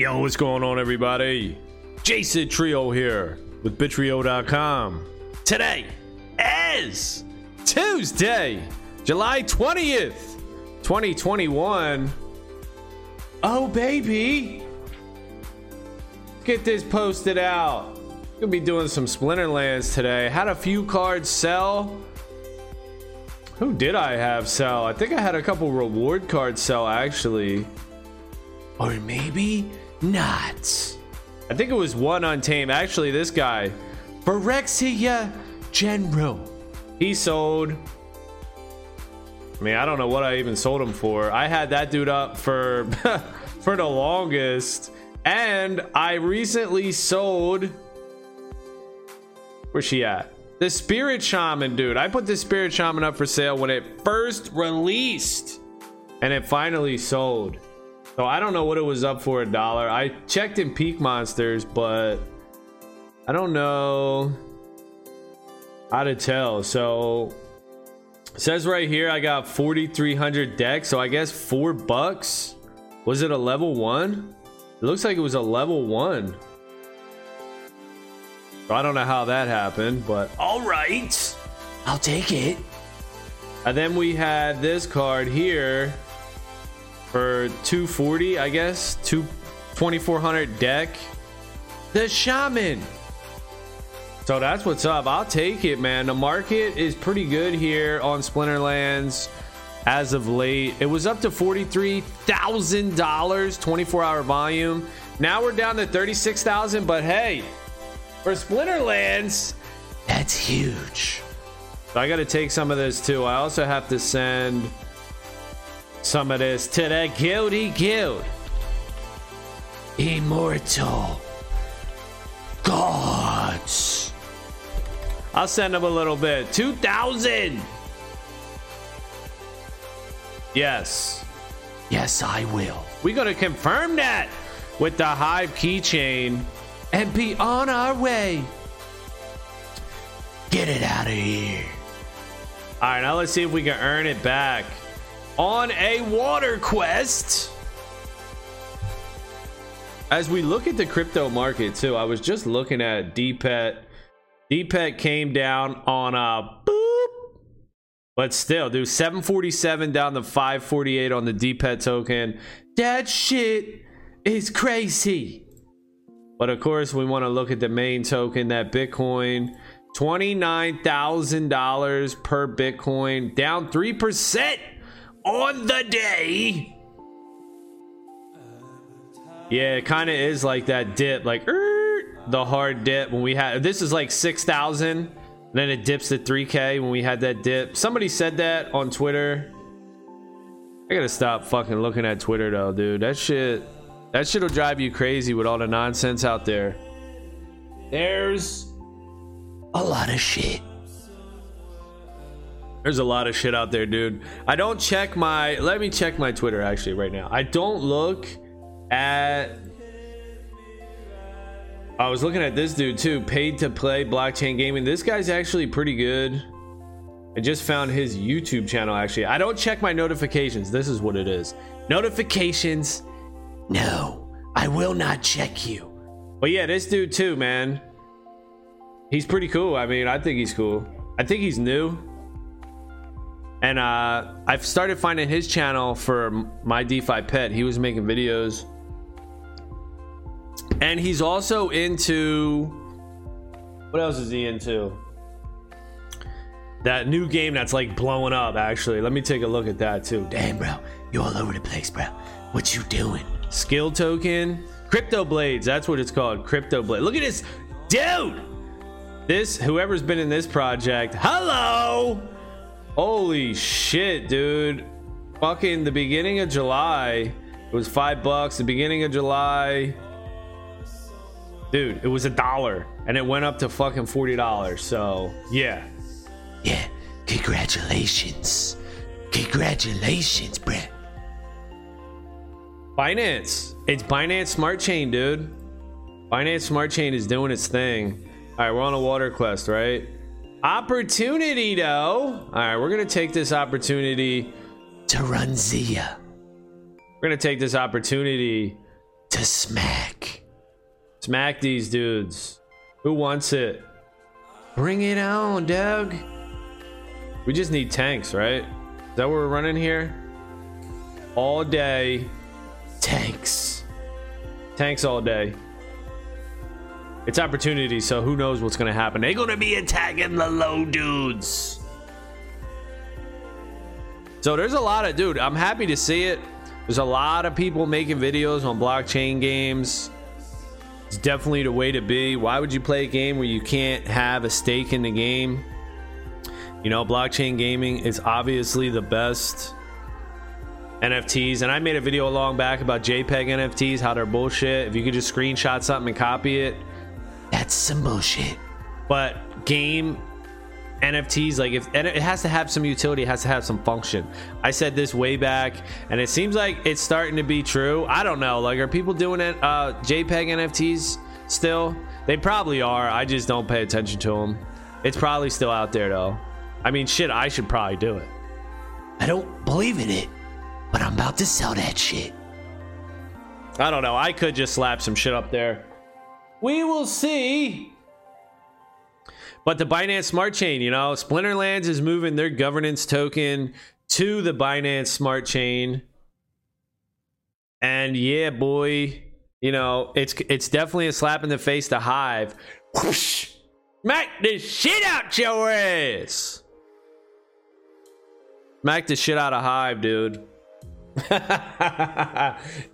Yo, what's going on, everybody? Jason Trio here with Bitrio.com. Today is Tuesday, July 20th, 2021. Oh, baby. Get this posted out. Gonna be doing some Splinterlands today. Had a few cards sell. Who did I have sell? I think I had a couple reward cards sell actually. Or maybe not. I think it was one untamed. Actually, this guy, Phyrexia General, he sold. I mean, I don't know what I even sold him for. I had that dude up for for the longest, and I recently sold. Where's she at? The Spirit Shaman, dude. I put the Spirit Shaman up for sale when it first released, and it finally sold. So I don't know what it was up for a dollar. I checked in Peak Monsters, but I don't know how to tell. So says right here I got 4300 decks, so I guess 4 bucks. Was it a level 1? It looks like it was a level 1. So I don't know how that happened, but all right. I'll take it. And then we had this card here for 240 i guess. 2 2400 deck. The shaman. So that's what's up. I'll take it man. The market is pretty good here on splinterlands as of late. It was up to $43000 24 hour volume. Now we're down to 36000 but hey for splinterlands that's huge. So i gotta take some of this too. I also have to send some of this to the guilty guild. Immortal gods. I'll send them a little bit. 2,000. Yes. Yes, I will. We're going to confirm that with the Hive keychain and be on our way. Get it out of here. All right, now let's see if we can earn it back on a water quest. As we look at the crypto market too, I was just looking at DPET. DPET came down on a boop, but still, dude, 747 down to 548 on the DPET token. That shit is crazy. But of course, we want to look at the main token, that Bitcoin. $29,000 per Bitcoin, down 3% on the day. Yeah, it kind of is like that dip, like er, the hard dip when we had this is like 6,000, then it dips to 3K when we had that dip. Somebody said that on Twitter. I gotta stop fucking looking at Twitter though, dude. That shit, that shit'll drive you crazy with all the nonsense out there. There's a lot of shit. There's a lot of shit out there, dude. I don't check my. Let me check my Twitter actually right now. I don't look at. I was looking at this dude too. Paid to play blockchain gaming. This guy's actually pretty good. I just found his YouTube channel actually. I don't check my notifications. This is what it is. Notifications. No, I will not check you. But yeah, this dude too, man. He's pretty cool. I mean, I think he's cool. I think he's new and uh, I've started finding his channel for my DeFi pet. He was making videos, and he's also into what else is he into? That new game that's like blowing up. Actually, let me take a look at that too. Damn, bro, you all over the place, bro. What you doing? Skill token, crypto blades. That's what it's called. Crypto blade. Look at this, dude. This whoever's been in this project. Hello. Holy shit, dude. Fucking the beginning of July. It was five bucks. The beginning of July. Dude, it was a dollar. And it went up to fucking $40. So, yeah. Yeah. Congratulations. Congratulations, Brett. Binance. It's Binance Smart Chain, dude. Binance Smart Chain is doing its thing. All right, we're on a water quest, right? Opportunity, though. All right, we're going to take this opportunity to run Zia. We're going to take this opportunity to smack. Smack these dudes. Who wants it? Bring it on, Doug. We just need tanks, right? Is that what we're running here? All day. Tanks. Tanks all day. It's opportunity, so who knows what's gonna happen. They're gonna be attacking the low dudes. So there's a lot of dude. I'm happy to see it. There's a lot of people making videos on blockchain games. It's definitely the way to be. Why would you play a game where you can't have a stake in the game? You know, blockchain gaming is obviously the best NFTs. And I made a video a long back about JPEG NFTs, how they're bullshit. If you could just screenshot something and copy it, that's some bullshit. But game NFTs, like if and it has to have some utility, it has to have some function. I said this way back, and it seems like it's starting to be true. I don't know. Like, are people doing it uh, JPEG NFTs still? They probably are. I just don't pay attention to them. It's probably still out there though. I mean, shit, I should probably do it. I don't believe in it, but I'm about to sell that shit. I don't know. I could just slap some shit up there. We will see. But the Binance Smart Chain, you know, Splinterlands is moving their governance token to the Binance Smart Chain. And yeah, boy, you know, it's it's definitely a slap in the face to Hive. Whoosh! Smack the shit out your ass. Smack the shit out of Hive, dude.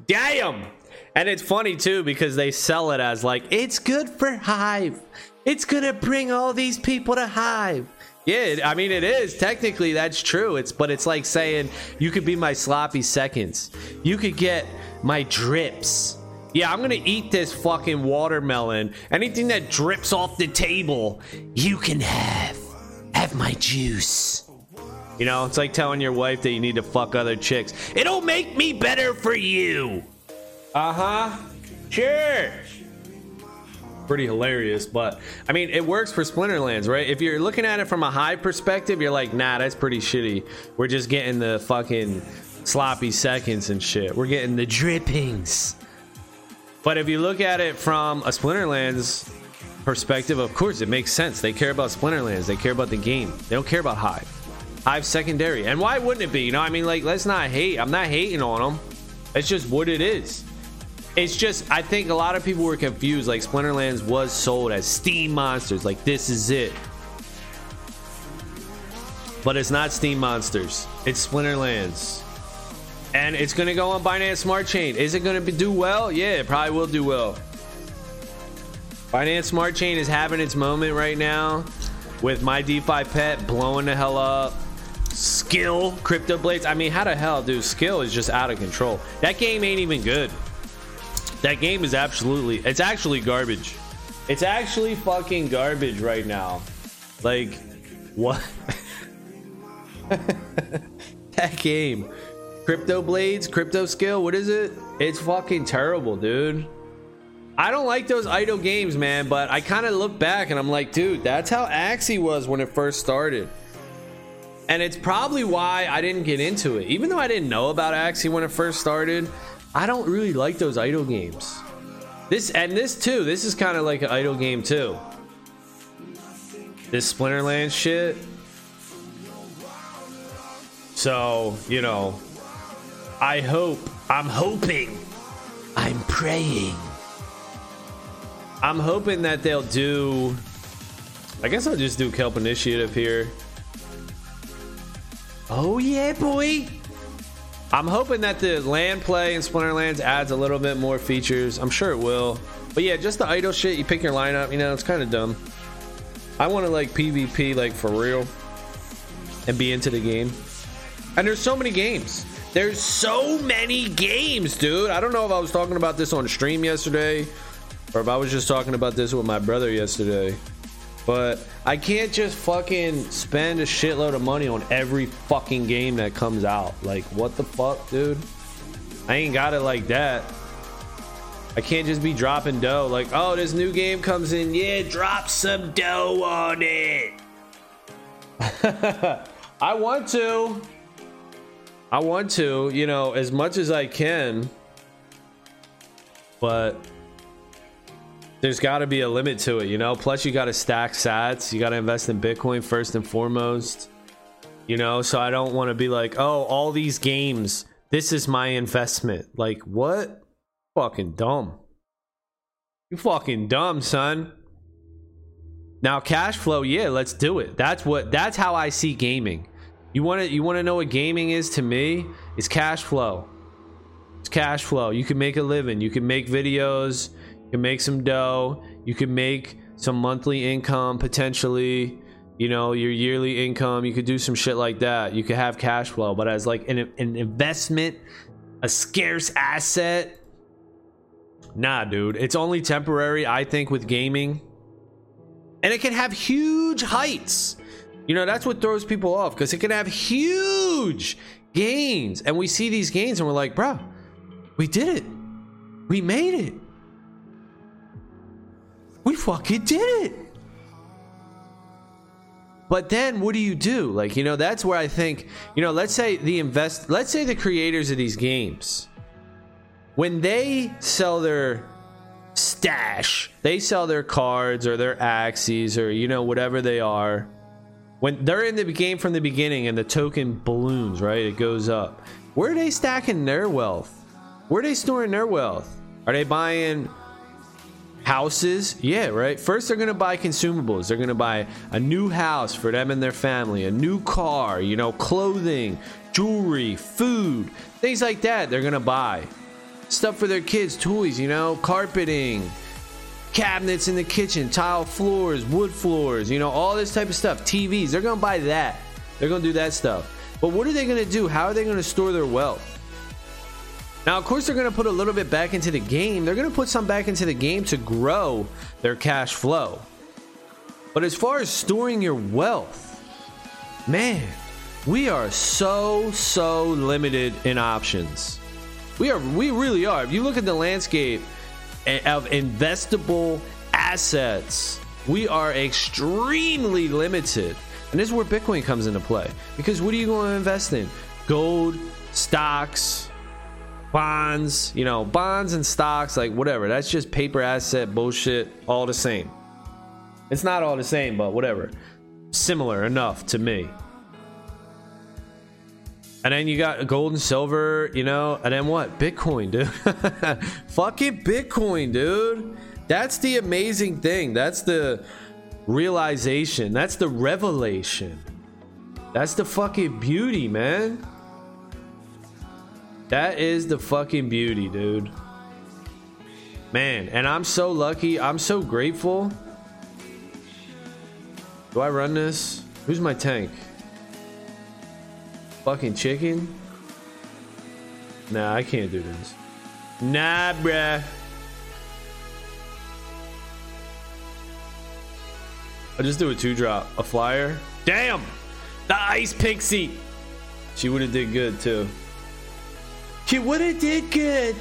Damn. And it's funny too because they sell it as like it's good for Hive. It's gonna bring all these people to Hive. Yeah, I mean it is technically that's true. It's but it's like saying you could be my sloppy seconds. You could get my drips. Yeah, I'm gonna eat this fucking watermelon. Anything that drips off the table, you can have. Have my juice. You know, it's like telling your wife that you need to fuck other chicks. It'll make me better for you. Uh huh. Sure. Pretty hilarious, but I mean, it works for Splinterlands, right? If you're looking at it from a Hive perspective, you're like, nah, that's pretty shitty. We're just getting the fucking sloppy seconds and shit. We're getting the drippings. But if you look at it from a Splinterlands perspective, of course, it makes sense. They care about Splinterlands, they care about the game, they don't care about Hive. Hive secondary. And why wouldn't it be? You know, I mean, like, let's not hate. I'm not hating on them. It's just what it is. It's just, I think a lot of people were confused. Like, Splinterlands was sold as Steem Monsters. Like, this is it. But it's not Steem Monsters, it's Splinterlands. And it's to go on Binance Smart Chain. Is it to be, do well? Yeah, it probably will do well. Binance Smart Chain is having its moment right now with my DeFi pet blowing the hell up. Skill, Crypto Blades. I mean, how the hell, dude? Skill is just out of control. That game ain't even good. That game is absolutely, it's actually garbage. It's actually fucking garbage right now. Like, what? that game. Crypto Blades, Crypto Skill, what is it? It's fucking terrible, dude. I don't like those idle games, man, but I kind of look back and I'm like, dude, that's how Axie was when it first started. And it's probably why I didn't get into it. Even though I didn't know about Axie when it first started, I don't really like those idle games. This and this too, this is kind of like an idle game too. This Splinterland shit. So, you know, I hope, I'm hoping, I'm praying. I'm hoping that they'll do I guess I'll just do Kelp Initiate here. Oh yeah, boy. I'm hoping that the land play in Splinterlands adds a little bit more features. I'm sure it will. But yeah, just the idle shit, you pick your lineup, you know, it's kind of dumb. I want to like PvP like for real and be into the game. And there's so many games. There's so many games, dude. I don't know if I was talking about this on stream yesterday or if I was just talking about this with my brother yesterday. But I can't just fucking spend a shitload of money on every fucking game that comes out. Like, what the fuck, dude? I ain't got it like that. I can't just be dropping dough. Like, oh, this new game comes in. Yeah, drop some dough on it. I want to. I want to, you know, as much as I can. but there's got to be a limit to it, you know. Plus, you got to stack sats. You got to invest in Bitcoin first and foremost. You know, so I don't want to be like, oh, all these games. This is my investment. Like what? Fucking dumb. You fucking dumb, son. Now cash flow, yeah, let's do it. That's what that's how I see gaming. You want to you want to know what gaming is to me? It's cash flow. It's cash flow. You can make a living. You can make videos. You can make some dough. You can make some monthly income potentially. You know, your yearly income. You could do some shit like that. You could have cash flow, but as like an, an investment, a scarce asset. Nah, dude. It's only temporary, I think, with gaming and it can have huge heights. You know, that's what throws people off because it can have huge gains. And we see these gains and we're like, bro, we did it. We made it. We fucking did it. But then what do you do? Like, you know, that's where I think, you know, let's say the invest let's say the creators of these games when they sell their stash. They sell their cards or their axes or you know whatever they are. When they're in the game from the beginning and the token balloons, right? It goes up. Where are they stacking their wealth? Where are they storing their wealth? Are they buying houses? Yeah, right. First, they're to buy consumables. They're to buy a new house for them and their family, a new car, you know, clothing, jewelry, food, things like that. They're to buy stuff for their kids, toys, you know, carpeting, cabinets in the kitchen, tile floors, wood floors, you know, all this type of stuff, TVs. They're to buy that. They're to do that stuff. But what are they to do? How are they to store their wealth? Now, of course, they're going to put a little bit back into the game. They're going to put some back into the game to grow their cash flow. But as far as storing your wealth, man, we are so, so limited in options. We are we really are. If you look at the landscape of investable assets, we are extremely limited. And this is where Bitcoin comes into play. Because what are you going to invest in? Gold, stocks, bonds, you know, bonds and stocks, like whatever. That's just paper asset bullshit, all the same. It's not all the same, but whatever. Similar enough to me. And then you got gold and silver, you know, and then what? Bitcoin, dude. Fucking Bitcoin, dude. That's the amazing thing. That's the realization. That's the revelation. That's the fucking beauty, man. That is the fucking beauty, dude. Man, and I'm so lucky. I'm so grateful. Do I run this? Who's my tank? Fucking chicken? Nah, I can't do this. Nah, bruh. I'll just do a two drop. A flyer. Damn! The ice pixie! She would have did good too. She would have did good.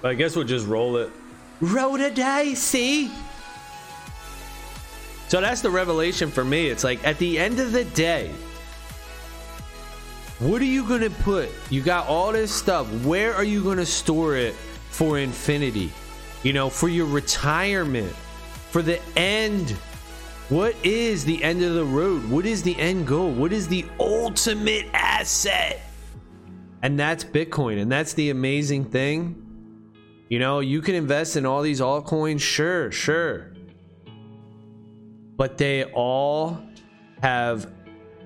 But I guess we'll just roll it. Roll the dice, see? So that's the revelation for me. It's like at the end of the day, what are you going to put? You got all this stuff. Where are you going to store it for infinity? You know, for your retirement, for the end. What is the end of the road? What is the end goal? What is the ultimate asset? And that's Bitcoin. And that's the amazing thing. You know, you can invest in all these altcoins. Sure, sure but they all have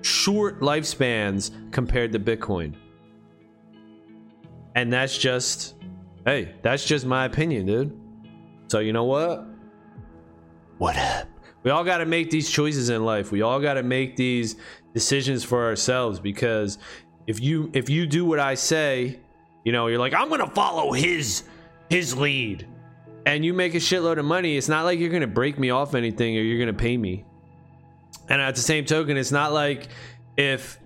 short lifespans compared to Bitcoin. And that's just, hey, that's just my opinion, dude. So, you know what? What up? We all got to make these choices in life. We all got to make these decisions for ourselves because if you if you do what I say, you know, you're like I'm going to follow his his lead and you make a shitload of money, it's not like you're going to break me off anything or you're going to pay me. And at the same token, it's not like if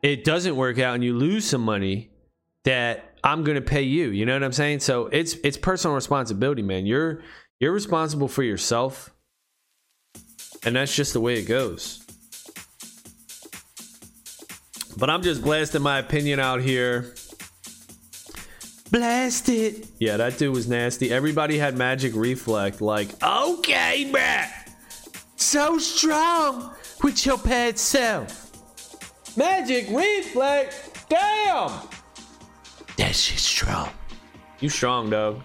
it doesn't work out and you lose some money that I'm going to pay you. You know what I'm saying? So it's it's personal responsibility, man. You're you're responsible for yourself. And that's just the way it goes. But I'm just blasting my opinion out here. Blast it. Yeah, that dude was nasty. Everybody had magic reflect. Like, okay, man. So strong with your pet self. Magic reflect. Damn. That shit's strong. You strong, dog.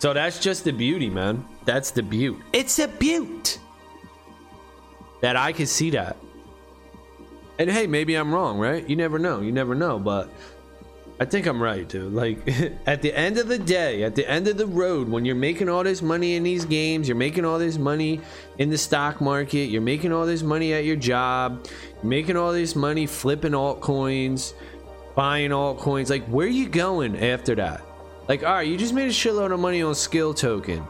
So that's just the beauty, man. That's the beaut. It's a beaut. That I can see that. And hey, maybe I'm wrong, right? You never know. You never know, but I think I'm right, dude. Like at the end of the day, at the end of the road, when you're making all this money in these games, you're making all this money in the stock market, you're making all this money at your job, you're making all this money flipping altcoins, buying altcoins. Like, where are you going after that? Like, all right, you just made a shitload of money on Skill Token,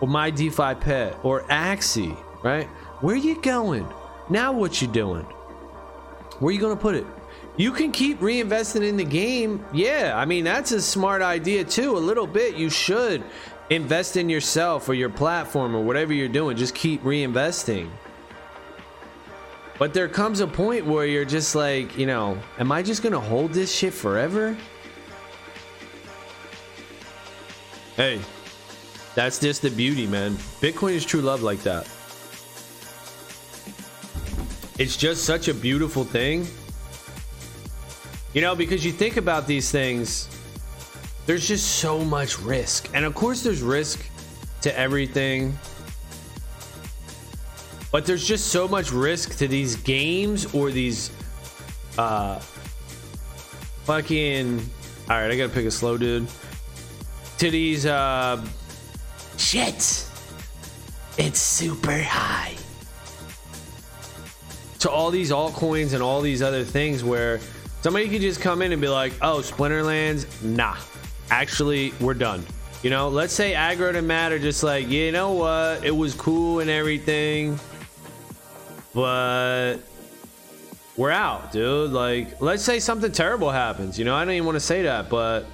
or My DeFi Pet, or Axie, right? Where you going? Now, what you doing? Where you gonna put it? You can keep reinvesting in the game. Yeah, I mean that's a smart idea too. A little bit. You should invest in yourself or your platform or whatever you're doing. Just keep reinvesting. But there comes a point where you're just like, you know, am I just gonna hold this shit forever? Hey, that's just the beauty, man. Bitcoin is true love like that. It's just such a beautiful thing. You know, because you think about these things, there's just so much risk. And of course, there's risk to everything. But there's just so much risk to these games or these uh fucking all right i gotta pick a slow dude to these uh shit it's super high to all these altcoins and all these other things where somebody could just come in and be like oh splinterlands nah actually we're done. You know let's say aggroed and matt are just like you know what it was cool and everything but we're out dude. Like let's say something terrible happens you know i don't even want to say that but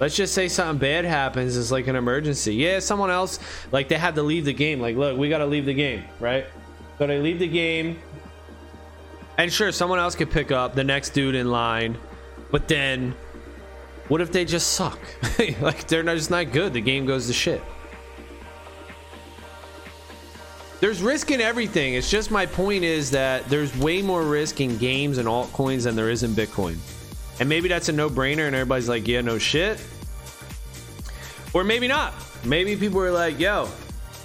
let's just say something bad happens it's like an emergency. Yeah someone else like they had to leave the game. Like look we got to leave the game right? So they leave the game and sure someone else could pick up the next dude in line but then what if they just suck like they're just not good the game goes to shit there's risk in everything it's just my point is that there's way more risk in games and altcoins than there is in bitcoin and maybe that's a no-brainer and everybody's like yeah no shit or maybe not. Maybe people are like, yo,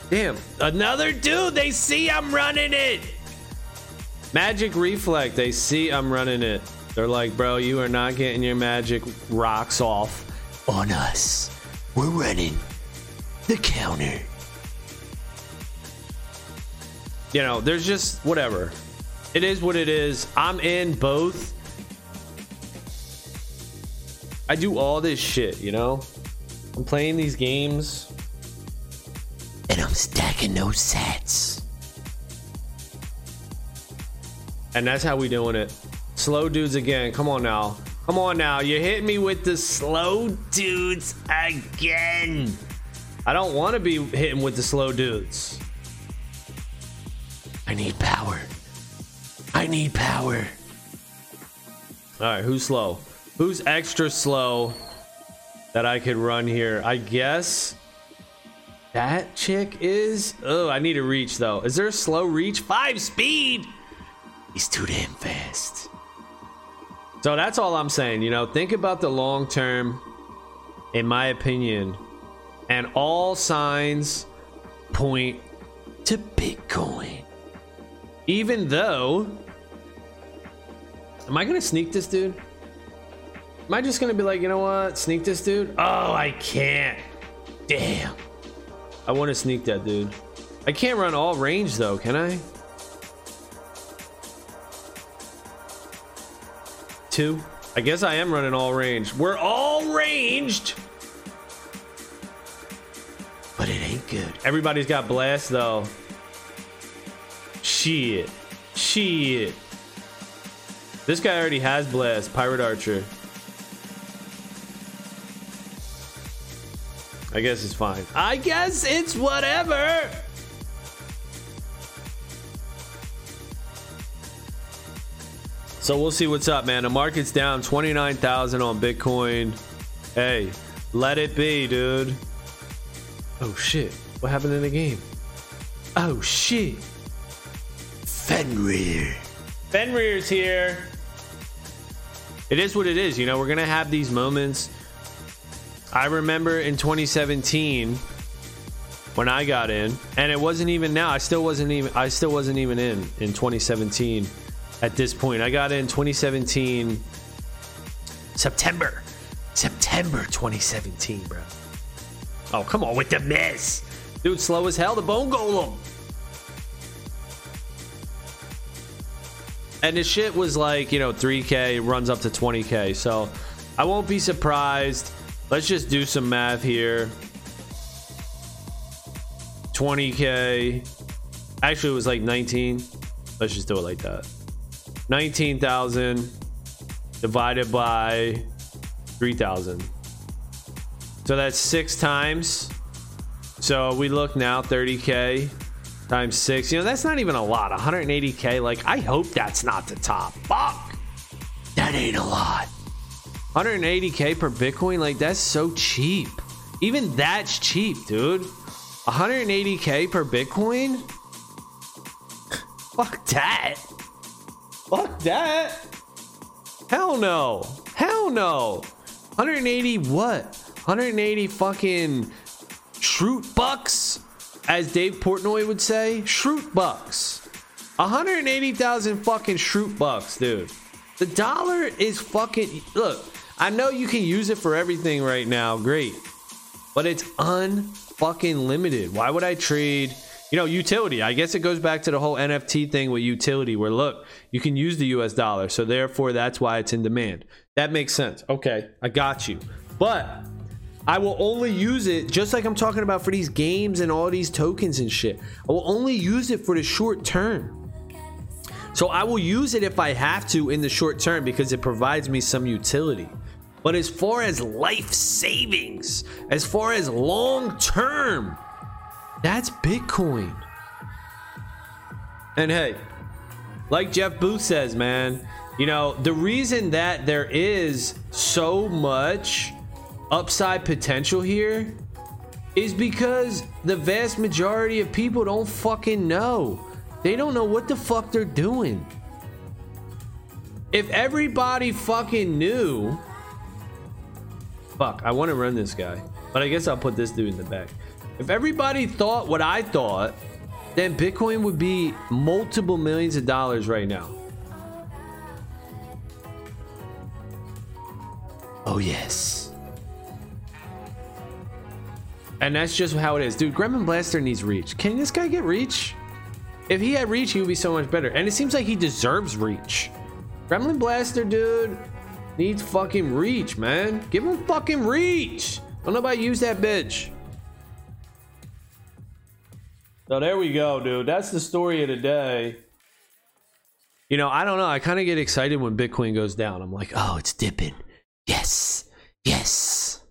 damn, another dude. They see I'm running it. Magic Reflect, they see I'm running it. They're like, bro, you are not getting your magic rocks off on us. We're running the counter. You know, there's just whatever. It is what it is. I'm in both. I do all this shit, you know? I'm playing these games and I'm stacking those sets. And that's how we doing it. Slow dudes again. Come on now. Come on now. You're hitting me with the slow dudes again. I don't want to be hitting with the slow dudes. I need power. I need power. All right, who's slow? Who's extra slow? that I could run here. I guess that chick is. Oh, I need a reach though. Is there a slow reach? Five speed. He's too damn fast. So that's all I'm saying. You know, think about the long term, in my opinion, and all signs point to Bitcoin. Even though, am I gonna sneak this dude? Am I just gonna be like, you know what? Sneak this dude? Oh, I can't. Damn. I want to sneak that dude. I can't run all range though, can I? Two. I guess I am running all range. We're all ranged. But it ain't good. Everybody's got blast though. Shit. Shit. This guy already has blast. Pirate Archer. I guess it's fine. I guess it's whatever. So we'll see what's up, man. The market's down 29,000 on Bitcoin Hey, let it be, dude. Oh shit. What happened in the game? Oh shit. Fenrir. Fenrir's here. It is what it is, you know, we're gonna have these moments. I remember in 2017 when I got in, and it wasn't even now. I still wasn't even I still wasn't even in in 2017 at this point. I got in 2017 September. September 2017, bro. Oh, come on with the mess. Dude, slow as hell, the bone golem. And the shit was like, you know, 3K, runs up to 20K. So I won't be surprised. Let's just do some math here. 20K. Actually, it was like 19. Let's just do it like that. 19,000 divided by 3,000. So that's six times. So we look now 30K times six. You know, that's not even a lot. 180K. Like, I hope that's not the top. Fuck. That ain't a lot. 180K per Bitcoin. Like, that's so cheap. Even that's cheap, dude. 180K per Bitcoin? Fuck that. Fuck that. Hell no. Hell no. 180 what? 180 fucking Schrute bucks, as Dave Portnoy would say. Schrute bucks. 180,000 fucking Schrute bucks, dude. The dollar is fucking. Look, I know you can use it for everything right now. Great. But it's unfucking limited. Why would I trade? You know, utility. I guess it goes back to the whole NFT thing with utility, where look, you can use the US dollar. So therefore, that's why it's in demand. That makes sense. Okay, I got you. But I will only use it just like I'm talking about for these games and all these tokens and shit. I will only use it for the short term. So I will use it if I have to in the short term because it provides me some utility. But as far as life savings, as far as long term, that's Bitcoin. And hey, like Jeff Booth says, man, you know, the reason that there is so much upside potential here is because the vast majority of people don't fucking know. They don't know what the fuck they're doing. If everybody fucking knew. Fuck, I want to run this guy. But I guess I'll put this dude in the back. If everybody thought what I thought, then Bitcoin would be multiple millions of dollars right now. Oh, yes. And that's just how it is. Dude, Gremlin Blaster needs reach. Can this guy get reach? If he had reach, he would be so much better. And it seems like he deserves reach. Gremlin Blaster, dude, needs fucking reach, man. Give him fucking reach. Don't nobody use that bitch. So there we go, dude. That's the story of the day. You know, I don't know. I kind of get excited when Bitcoin goes down. I'm like, oh, it's dipping. Yes. Yes.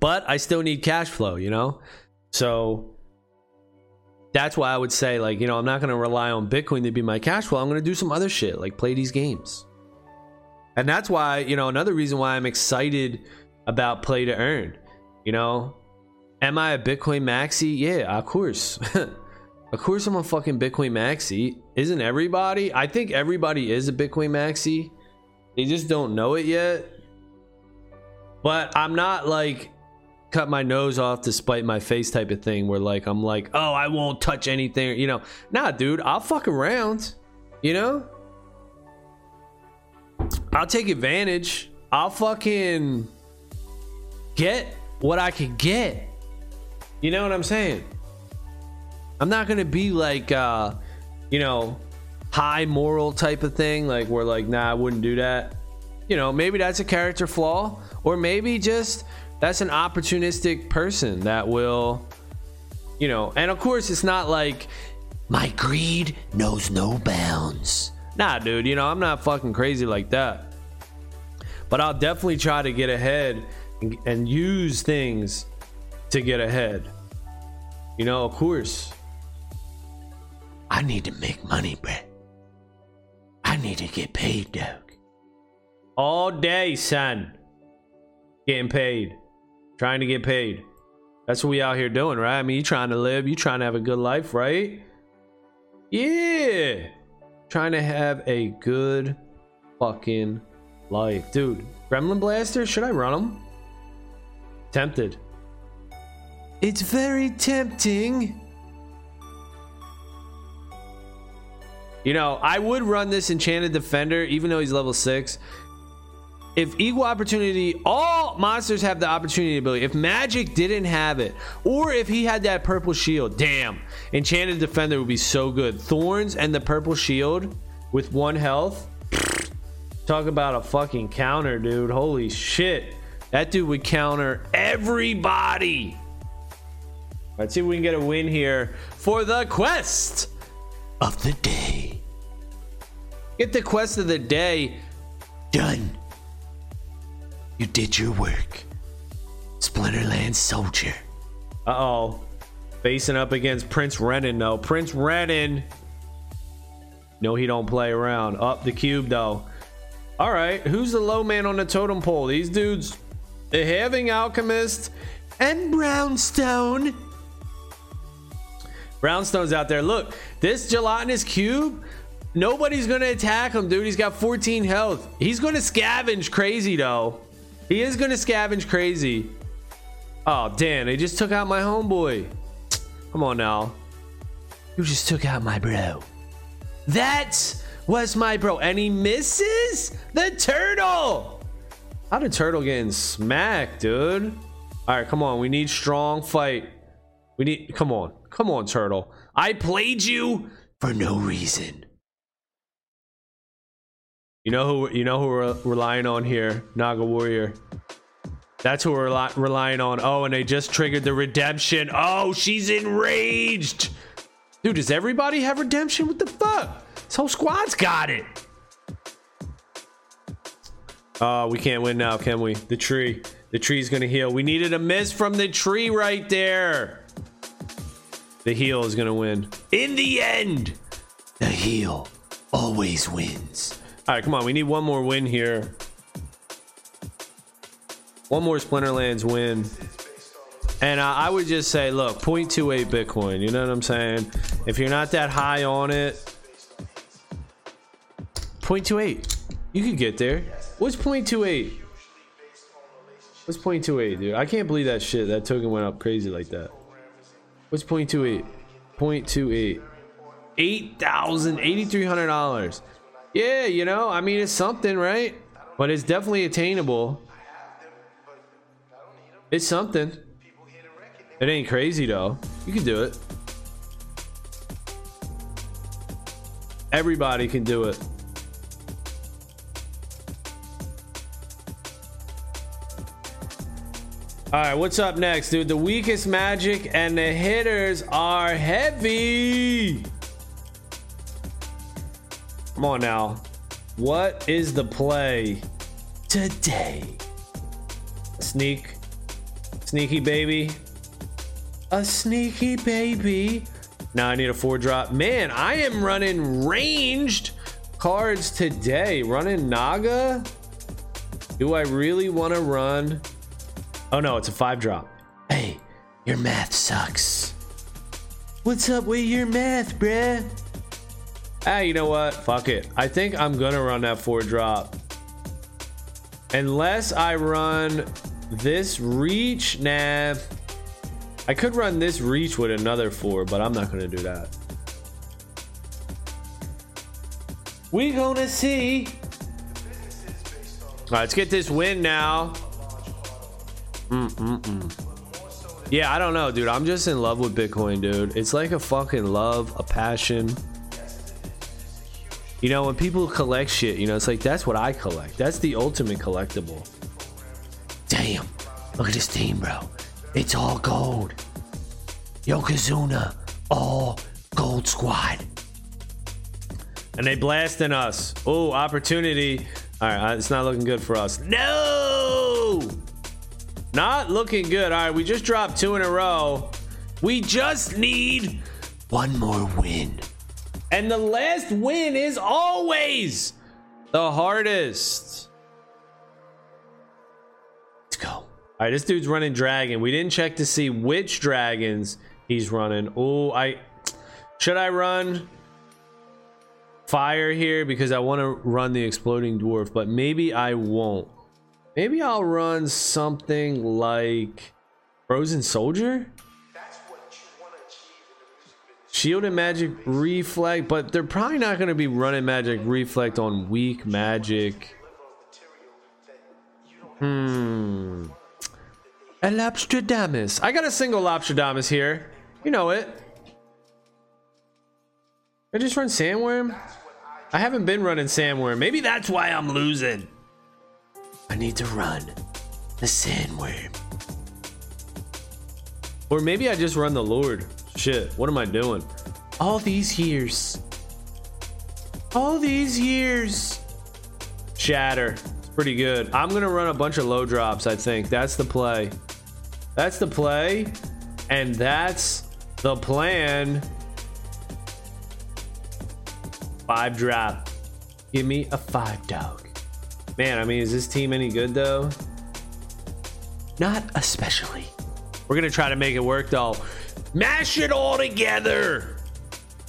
But I still need cash flow, you know? So that's why I would say, like, you know, I'm not going to rely on Bitcoin to be my cash flow. I'm going to do some other shit, like play these games. And that's why, you know, another reason why I'm excited about play to earn. You know, Am I a Bitcoin maxi? Yeah, of course. of course I'm a fucking Bitcoin maxi. Isn't everybody? I think everybody is a Bitcoin maxi. They just don't know it yet. But I'm not like cut my nose off to spite my face type of thing where like I'm like, oh, I won't touch anything, you know. Nah, dude, I'll fuck around. You know? I'll take advantage. I'll fucking get what I can get. You know what I'm saying? I'm not gonna be like, uh, you know, high moral type of thing. Like we're like, nah, I wouldn't do that. You know, maybe that's a character flaw, or maybe just that's an opportunistic person that will, you know. And of course, it's not like my greed knows no bounds. Nah, dude. You know, I'm not fucking crazy like that. But I'll definitely try to get ahead and, and use things to get ahead. You know, of course. I need to make money, Brett. I need to get paid, dog. All day, son. Getting paid. Trying to get paid. That's what we out here doing, right? I mean, you trying to live, you trying to have a good life, right? Yeah. Trying to have a good fucking life. Dude, Gremlin Blaster, should I run them? Tempted. It's very tempting. You know, I would run this Enchanted Defender, even though he's level 6. If equal opportunity, all monsters have the opportunity ability. If Magic didn't have it, or if he had that purple shield, damn, Enchanted Defender would be so good. Thorns and the purple shield with one health. Talk about a fucking counter, dude. Holy shit. That dude would counter everybody. Let's see if we can get a win here for the quest of the day. Get the quest of the day done. You did your work. Splinterland Soldier. Uh oh. Facing up against Prince Renan, though. Prince Renan. No, he don't play around. Up the cube, though. All right. Who's the low man on the totem pole? These dudes. The Halfling Alchemist and Brownstone. Brownstone's out there. Look, this gelatinous cube, nobody's going to attack him, dude. He's got 14 health. He's going to scavenge crazy, though. He is going to scavenge crazy. Oh, damn. They just took out my homeboy. Come on now. You just took out my bro. That was my bro. And he misses the turtle. How did turtle getting smacked, dude? All right, come on. We need strong fight. We need. Come on. Come on, turtle. I played you for no reason. You know who you know who we're relying on here, Naga Warrior. That's who we're relying on. Oh, and they just triggered the redemption. Oh, she's enraged. Dude, does everybody have redemption? What the fuck? This whole squad's got it. Oh, we can't win now, can we? The tree. The tree's gonna heal. We needed a miss from the tree right there. The heel is gonna win. In the end, the heel always wins. All right, come on. We need one more win here. One more Splinterlands win. And uh, I would just say, look, 0.28 Bitcoin. You know what I'm saying? If you're not that high on it, 0.28. You could get there. What's 0.28? What's 0.28, dude? I can't believe that shit. That token went up crazy like that. What's 0.28? 0.28. $8,000, $8,300. Yeah, you know, I mean, it's something, right? But it's definitely attainable. It's something. It ain't crazy, though. You can do it. Everybody can do it. All right, what's up next, dude? The weakest magic and the hitters are heavy. Come on now. What is the play today? Sneak. Sneaky baby. A sneaky baby. Now I need a four drop. Man, I am running ranged cards today. Running Naga. Do I really want to run Oh no, it's a five drop. Hey, your math sucks. What's up with your math, bruh? Ah, you know what? Fuck it. I think I'm gonna run that four drop. Unless I run this reach, nah. I could run this reach with another four, but I'm not gonna do that. We gonna see. All right, let's get this win now. Mm-mm-mm. Yeah, I don't know, dude. I'm just in love with Bitcoin, dude. It's like a fucking love, a passion. You know, when people collect shit, you know, it's like that's what I collect. That's the ultimate collectible. Damn. Look at this team, bro. It's all gold. Yokozuna, all gold squad. And they blasting us. Oh, opportunity. All right, it's not looking good for us. No! Not looking good. All right, we just dropped two in a row. We just need one more win. And the last win is always the hardest. Let's go. All right, this dude's running dragon. We didn't check to see which dragons he's running. Oh, I should I run fire here because I want to run the exploding dwarf, but maybe I won't. Maybe I'll run something like frozen soldier. Shield and magic reflect, but they're probably not going to be running magic reflect on weak magic. Hmm. A Lobstradamus. I got a single Lobstradamus here. You know it. I just run Sandworm? I haven't been running Sandworm. Maybe that's why I'm losing. I need to run the Sandworm. Or maybe I just run the Lord. Shit, what am I doing? All these years. All these years. Shatter. It's pretty good. I'm gonna run a bunch of low drops, I think. That's the play. That's the play. And that's the plan. Five drop. Give me a five dog. Man, I mean, is this team any good though? Not especially. We're gonna try to make it work though. Mash it all together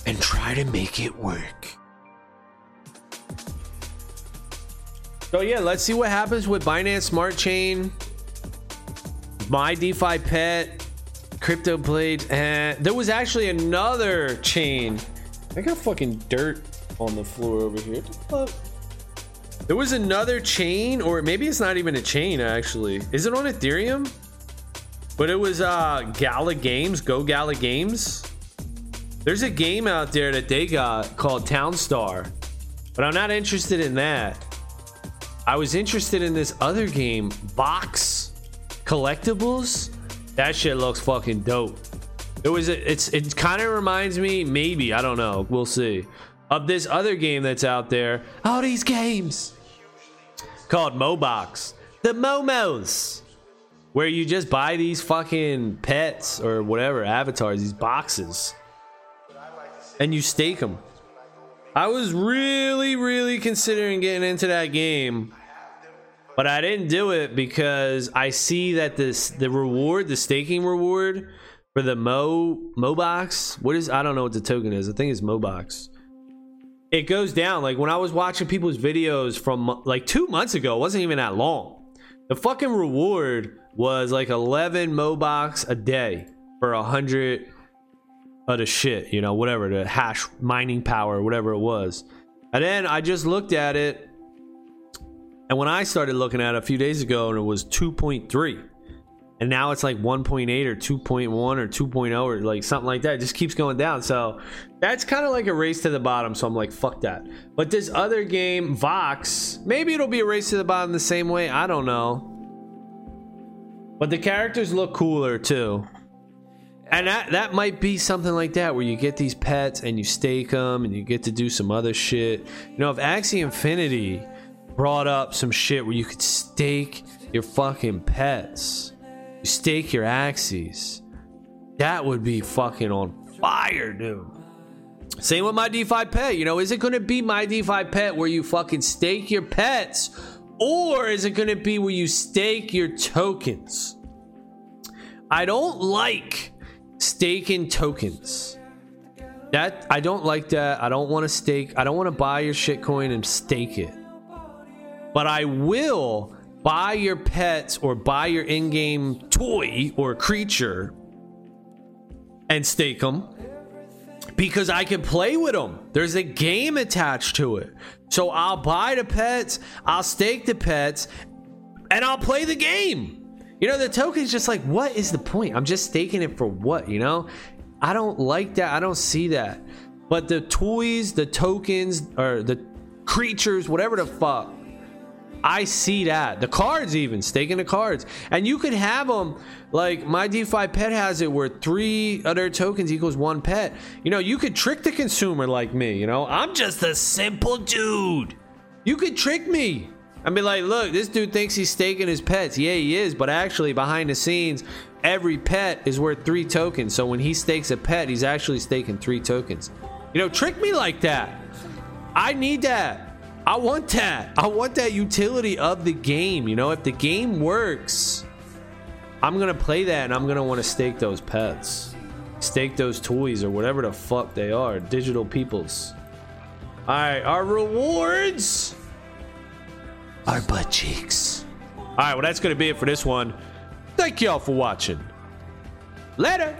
and try to make it work. So yeah, let's see what happens with Binance Smart Chain my DeFi pet, crypto blade, and there was actually another chain. I got fucking dirt on the floor over here. The there was another chain, or maybe it's not even a chain actually. Is it on Ethereum? But it was uh Gala Games, Go Gala Games. There's a game out there that they got called Townstar, but I'm not interested in that. I was interested in this other game, Vox collectibles, that shit looks fucking dope. It was it's it kind of reminds me maybe I don't know we'll see of this other game that's out there. All these games called Mobox, the Momos, where you just buy these fucking pets or whatever avatars, these boxes, and you stake them. I was really, really considering getting into that game but I didn't do it because I see that this the reward, the staking reward for the Mo Mobox. What is I don't know what the token is. I think it's Mobox. It goes down. Like when I was watching people's videos from like two months ago, it wasn't even that long. The fucking reward was like 11 Mobox a day for a hundred of the shit, you know, whatever the hash mining power, whatever it was. And then I just looked at it and when I started looking at it a few days ago, and it was 2.3, and now it's like 1.8 or 2.1 or 2.0 or like something like that. It just keeps going down. So that's kind of like a race to the bottom. So I'm like, fuck that. But this other game, Vox, maybe it'll be a race to the bottom the same way. I don't know. But the characters look cooler too. And that, that might be something like that where you get these pets and you stake them and you get to do some other shit. You know, if Axie Infinity brought up some shit where you could stake your fucking pets. You stake your Axies. That would be fucking on fire, dude. Same with my DeFi pet. You know, is it going to be my DeFi pet where you fucking stake your pets? Or is it going to be where you stake your tokens? I don't like staking tokens. That I don't like that. I don't want to stake. I don't want to buy your shitcoin and stake it but I will buy your pets or buy your in-game toy or creature and stake them because I can play with them. There's a game attached to it. So I'll buy the pets, I'll stake the pets, and I'll play the game. You know, the token's just like, what is the point? I'm just staking it for what, you know? I don't like that. I don't see that. But the toys, the tokens, or the creatures, whatever the fuck, I see that. The cards, even staking the cards, and you could have them like my DeFi pet has it, where three other tokens equals one pet. You know, you could trick the consumer like me. You know, I'm just a simple dude. You could trick me. I be like, look, this dude thinks he's staking his pets. Yeah, he is, but actually, behind the scenes, every pet is worth three tokens. So when he stakes a pet, he's actually staking three tokens. You know, trick me like that. I need that. I want that. I want that utility of the game. You know, if the game works, I'm gonna play that and I'm gonna want to stake those pets, stake those toys or whatever the fuck they are, digital peoples. All right, our rewards are butt cheeks. All right, well that's gonna be it for this one. Thank y'all for watching. Later.